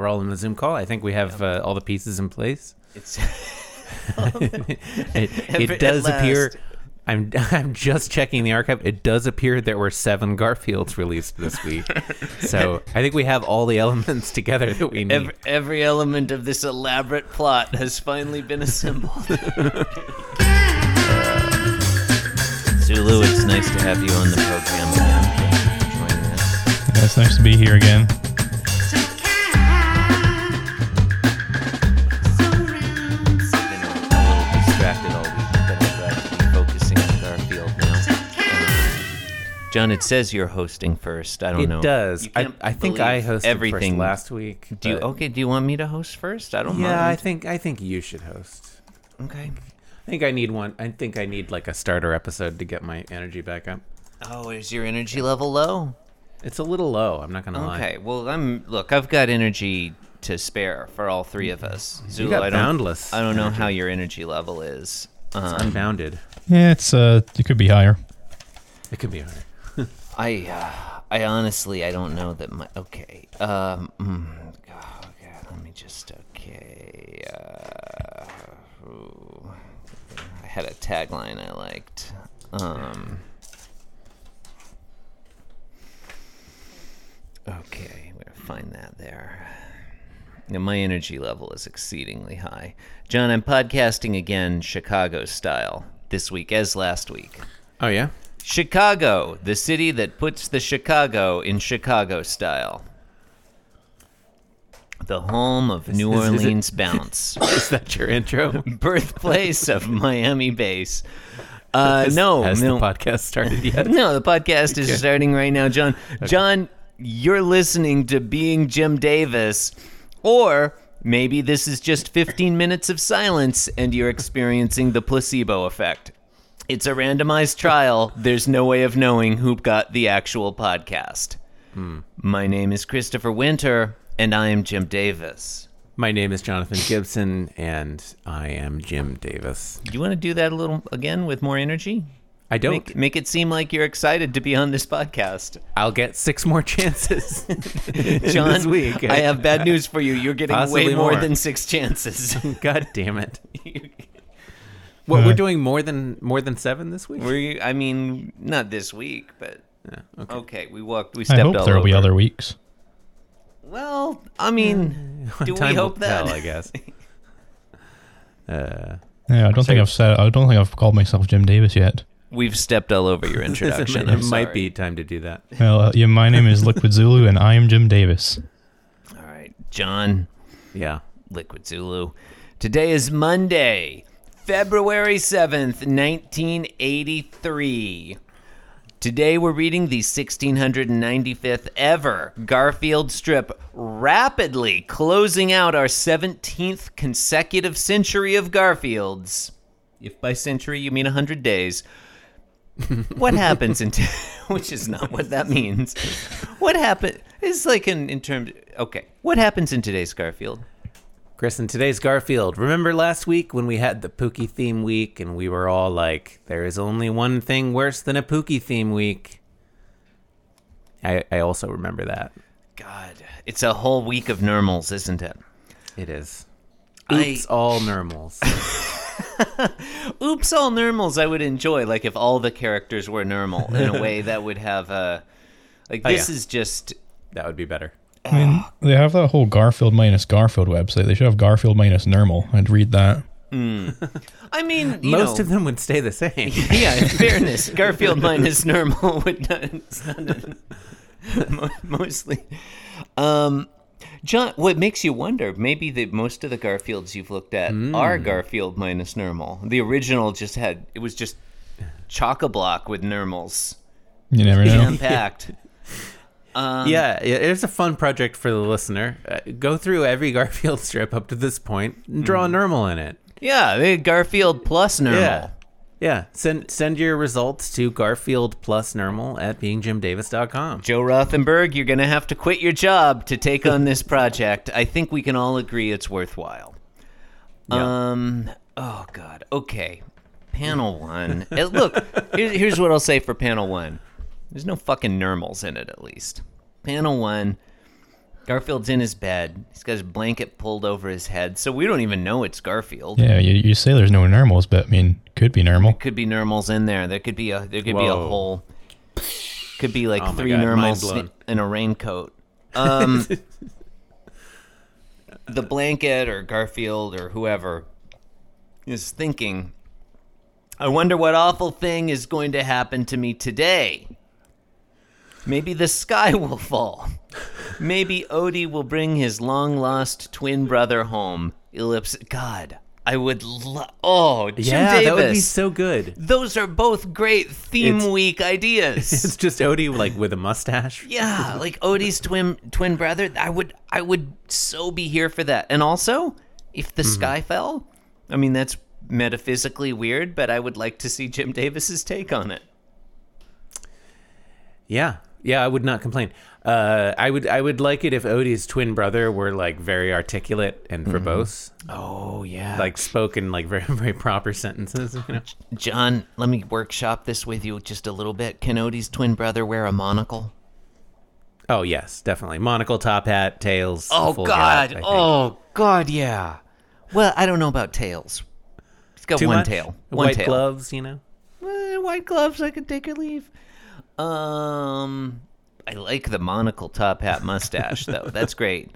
We're all in the Zoom call. I think we have uh, all the pieces in place. It's it, At it does appear. I'm I'm just checking the archive. It does appear there were seven Garfields released this week, so I think we have all the elements together that we need. every, every element of this elaborate plot has finally been assembled. Zulu, it's nice to have you on the program again. Thank you for joining us. Yeah, it's nice to be here again. John, it says you're hosting first. I don't it know. It does. I, I think I believe hosted everything first last week. Do you okay? Do you want me to host first? I don't Yeah, I think I think you should host. Okay. I think I need one. I think I need like a starter episode to get my energy back up. Oh, is your energy level low? It's a little low. I'm not gonna lie. Okay. Well, I'm look. I've got energy to spare for all three of us. Zulu, got I don't, boundless I don't know energy. how your energy level is. It's Um, unbounded. Yeah, it's uh, it could be higher. It could be higher. I, uh, I honestly, I don't know that my. Okay. Um. mm, oh, okay. Let me just. Okay. Uh. I had a tagline I liked. Um. Okay, I'm gonna find that there. Now, my energy level is exceedingly high. John, I'm podcasting again, Chicago style, this week as last week. Oh yeah. Chicago, the city that puts the Chicago in Chicago style. The home of New is- is it- Orleans bounce, Is that your intro? birthplace of Miami bass. Uh, Has- no, Has no, the podcast started yet? no, the podcast is starting right now, John. John, you're listening to Being Jim Davis, or maybe this is just 15 minutes of silence and you're experiencing the placebo effect. It's a randomized trial. There's no way of knowing who got the actual podcast. Hmm. My name is Christopher Winter, and I am Jim Davis. My name is Jonathan Gibson, and I am Jim Davis. Do you want to do that a little again with more energy? I don't. Make, make it seem like you're excited to be on this podcast. I'll get six more chances John, this week. I have bad news for you. You're getting Possibly way more, more. than six chances. God damn it! What Uh, we're doing more than more than seven this week? we, I mean, not this week, but Yeah, okay. okay. We walked. We stepped. I hope there will be other weeks. Well, I mean, do we Time will hope that? tell, I guess. Uh, Yeah, I don't think I've said. I don't think I've called myself Jim Davis yet. We've stepped all over your introduction. might- I'm it might sorry. be time to do that. Well, uh, yeah, my name is Liquid Zulu, and I am Jim Davis. All right, John, Yeah. Liquid Zulu. Today is Monday, February 7th, 1983. Today we're reading the 1695th ever Garfield strip, rapidly closing out our 17th consecutive century of Garfields. If by century you mean 100 days. what happens in t- which is not what that means. What happened is like in in terms okay. What happens in today's Garfield? Chris, in today's Garfield, remember last week when we had the Pookie theme week and we were all like, there is only one thing worse than a Pookie theme week? I, I also remember that. God, it's a whole week of normals, isn't it? It is. I- Oops, all normals. Oops, all normals I would enjoy, like if all the characters were normal in a way that would have a. Like, Oh, this yeah. is just. that would be better. I mean, they have that whole Garfield minus Garfield website. They should have Garfield minus Normal. I'd read that. I mean, you Most know, of them would stay the same. yeah, in fairness, Garfield minus normal would not. mo- mostly. Um, John, what makes you wonder? Maybe that most of the Garfields you've looked at are Garfield minus normal. The original just had it was just chock a block with normals You never know. jam packed. Um, yeah, yeah, it's a fun project for the listener. Uh, go through every Garfield strip up to this point and draw a normal in it. yeah, they Garfield plus normal. Yeah. Yeah. Send send your results to Garfield plus normal at beingjimdavis.com. Joe Rothenberg, you're gonna have to quit your job to take on this project. I think we can all agree it's worthwhile. Yeah. Um. Oh God. Okay. Panel one. Eh, look, here's, here's what I'll say for panel one. There's no fucking normals in it, at least. Panel one. Garfield's in his bed. He's got his blanket pulled over his head, so we don't even know it's Garfield. Yeah, you, you say there's no normals, but I mean, could be normal. Could be normals in there. There could be a there could be a Whoa. whole. Could be like Oh my three God, normals in a raincoat. Um, the blanket or Garfield or whoever is thinking, I wonder what awful thing is going to happen to me today. Maybe the sky will fall. Maybe Odie will bring his long lost twin brother home. Ellipse. God, I would love. Oh, Jim yeah, Davis. that would be so good. Those are both great theme It's- week ideas. It's just Odie like with a mustache. yeah, like Odie's twin twin brother. I would I would so be here for that. And also, if the mm-hmm. sky fell, I mean that's metaphysically weird, but I would like to see Jim Davis's take on it. Yeah, yeah, I would not complain. Uh, I would, I would like it if Odie's twin brother were like very articulate and verbose, Oh yeah. like spoken like very, very proper sentences. You know? John, let me workshop this with you just a little bit. Can Odie's twin brother wear a monocle? Oh yes, definitely. Monocle, top hat, tails. Oh full God! get, I think. oh God! Yeah. Well, I don't know about tails. He's got Too one much? tail. One White tail. gloves, you know. Eh, white gloves. I could take or leave. Um, I like the monocle, top hat, mustache though. That's great.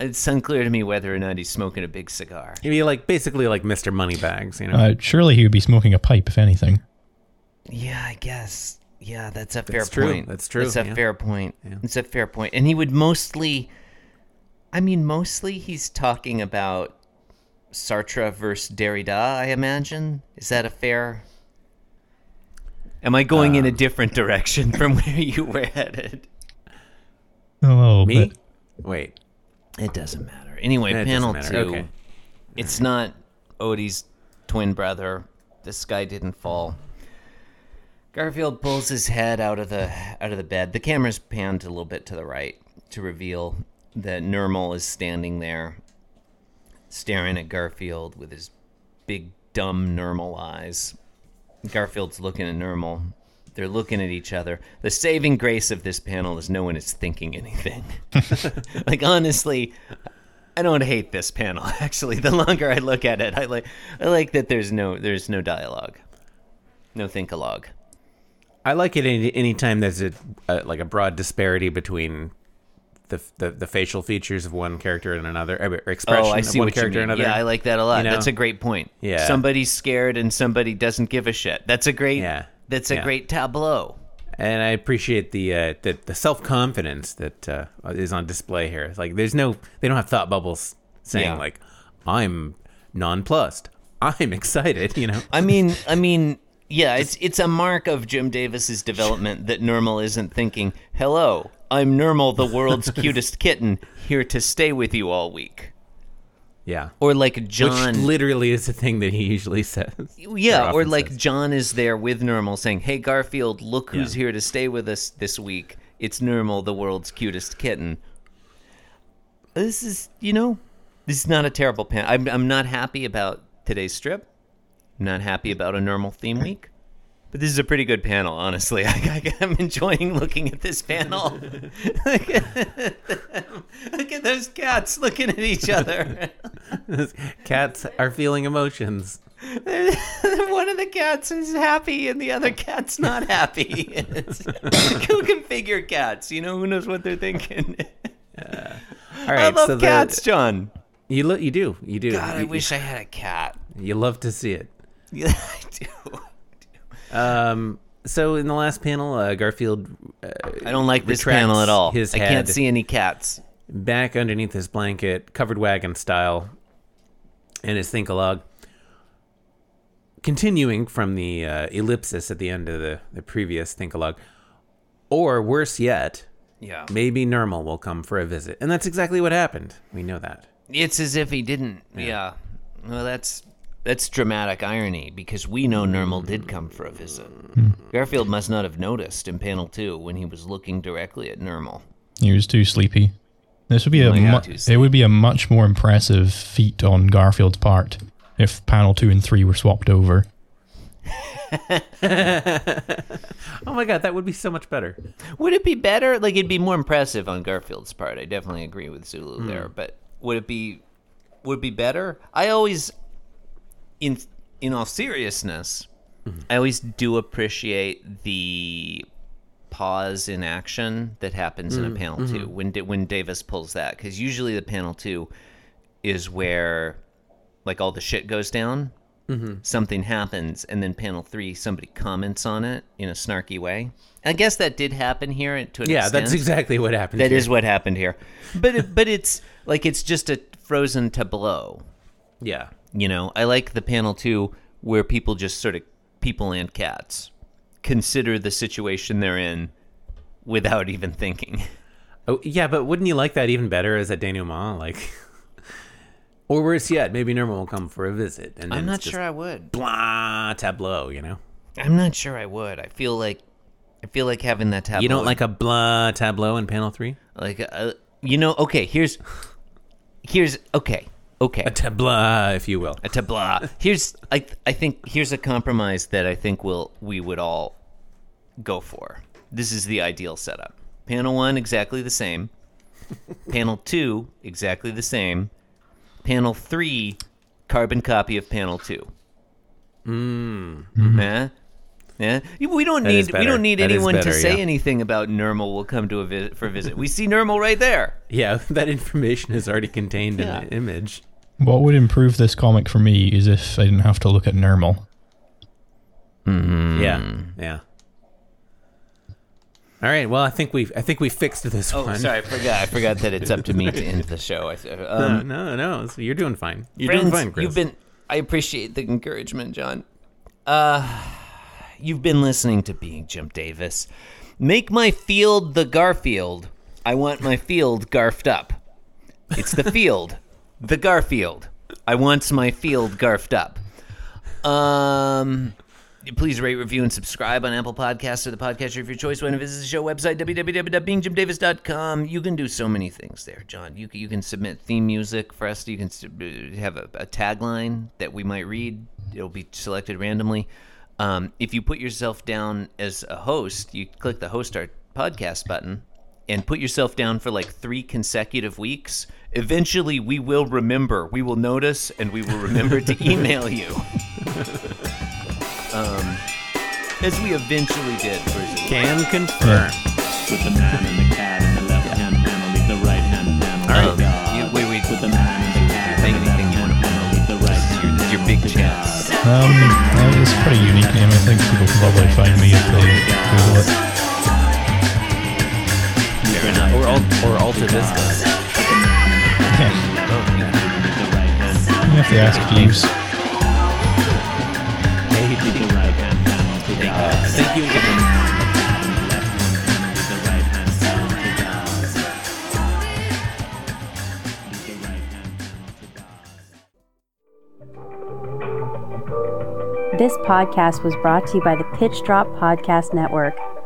It's unclear to me whether or not he's smoking a big cigar. He'd be like basically like Mr. Moneybags, you know. Uh, surely he would be smoking a pipe, if anything. Yeah, I guess. Yeah, that's a fair That's true. point. That's true, That's a yeah. fair point. It's a fair point. And he would mostly, I mean, mostly he's talking about Sartre versus Derrida. I imagine. Is that a fair? Am I going in a um, different direction from where you were headed? A little Me? bit. Wait. It doesn't matter. Anyway, It panel matter. two. Okay. It's not Odie's twin brother. This guy didn't fall. Garfield pulls his head out of the out of the bed. The camera's panned a little bit to the right to reveal that Nermal is standing there, staring at Garfield with his big dumb Nermal eyes. Garfield's looking at Nermal. They're looking at each other. The saving grace of this panel is no one is thinking anything. like honestly, I don't hate this panel. Actually, the longer I look at it, I like I like that there's no there's no dialogue, no think-a-log. I like it any anytime there's a, a like a broad disparity between the, the the facial features of one character and another, or expression Oh, I of one what you character mean. and another. Yeah, I like that a lot. You know? That's a great point. Yeah. somebody's scared and somebody doesn't give a shit. That's a great. Yeah. That's a Yeah. great tableau. and I appreciate the uh, the, the self confidence that uh, is on display here. It's like there's no they don't have thought bubbles saying Yeah. like I'm nonplussed, I'm excited. You know, I mean, I mean, yeah, it's it's a mark of Jim Davis's development that Nermal isn't thinking, "Hello, I'm Nermal, the world's cutest kitten, here to stay with you all week," yeah. or like Which John. literally is the thing that he usually says. Yeah, or often like says. John is there with Nermal saying, "Hey Garfield, look who's here to stay with us this week. It's Nermal, the world's cutest kitten." This is, you know, this is not a terrible pan. I'm I'm not happy about today's strip. I'm not happy about a Nermal theme week. But this is a pretty good panel, honestly. I, am enjoying looking at this panel. look, at, look at those cats looking at each other. Cats are feeling emotions. One of the cats is happy and the other cat's not happy. Who can figure cats? You know, who knows what they're thinking? All I love so the- cats, John. you lo- you do you do. God, I you, wish I had a cat. you love to see it. Yeah, I do. Um, so in the last panel, uh, Garfield uh, I don't like this panel at all. his I can't see any cats. back underneath his blanket, covered wagon style, and his think-a-log. Continuing from the uh, ellipsis at the end of the, the previous think-a-log. Or worse yet, Yeah. maybe Nermal will come for a visit. And that's exactly what happened. We know that. It's as if he didn't. Yeah. Well, that's that's dramatic irony because we know Nermal did come for a visit. Hmm. Garfield must not have noticed in panel two when he was looking directly at Nermal. He was too sleepy. This would be a yeah, mu- it would be a much more impressive feat on Garfield's part if panel two and three were swapped over. oh my god, that would be so much better. Would it be better? Like it'd be more impressive on Garfield's part. I definitely agree with Zulu hmm. there, but would it be would it be better? I always in in all seriousness, I always do appreciate the pause in action that happens in a mm, panel mm-hmm. 2 when when Davis pulls that cuz usually the panel 2 is where like all the shit goes down. Mm-hmm. Something happens, and then panel three, somebody comments on it in a snarky way. I guess that did happen here to an Yeah, extent. that's exactly what happened. That here. is what happened here. But it, but it's like it's just a frozen tableau. Yeah. You know, I like the panel too, where people just sort of people and cats consider the situation they're in without even thinking. Oh, yeah, but wouldn't you like that even better as a denouement? Like, or worse yet, maybe Nermal will come for a visit, and I'm not sure I would. blah tableau. You know, I'm not sure I would. I feel like I feel like having that tableau. you don't like a blah tableau in panel three, like uh, you know. Okay, here's here's okay okay. a tabla, if you will. a tabla. Here's I I think here's a compromise that I think will we would all go for. This is the ideal setup. Panel one exactly the same. panel two exactly the same. Panel three carbon copy of panel two. Mm. Yeah. Yeah. We don't That is need we don't need That is anyone to say yeah. anything about Nermal will come to a visit for a visit. We see Nermal right there. Yeah, that information is already contained Yeah. in the image. What would improve this comic for me is if I didn't have to look at Nermal. Yeah, Hmm. yeah. All right. Well, I think we I think we fixed this Oh, one. sorry, I forgot. I forgot that it's up to me to end the show. I, No, um, no, no. so You're doing fine. You're Friends, doing fine, Chris. You've been. I appreciate the encouragement, John. Uh, you've been listening to Being Jim Davis. Make my field the Garfield. I want my field garfed up. It's the field, the Garfield. I want my field garfed up. Um. Please rate, review, and subscribe on Apple Podcasts or the podcatcher of your choice when you visit the show website, www.beingjimdavis.com. You can do so many things there, John. You, can- you can submit theme music for us. You can uh, have a, a tagline that we might read. It'll be selected randomly. Um, if you put yourself down as a host, you click the host our podcast button and put yourself down for like three consecutive weeks. Eventually, we will remember. We will notice, and we will remember to email you. Um, as we eventually did for Can confirm. With the man and the cat in the left hand panel, leave the right hand panel. All right. to You- wait, wait. With the man and the cat Saying in the anything left you hand wanna panel, leave the right hand It's your big chance. Um, uh, it's a pretty unique name. I think people can probably find me if they Google it. God. Or alt, or Alta Vista. Yeah, With the right hand panel, you have to ask Jeeves. leave the right hand panel to God. Thank you again. Leave the right hand panel to God. Leave the right hand panel to God. This podcast was brought to you by the Pitch Drop Podcast Network.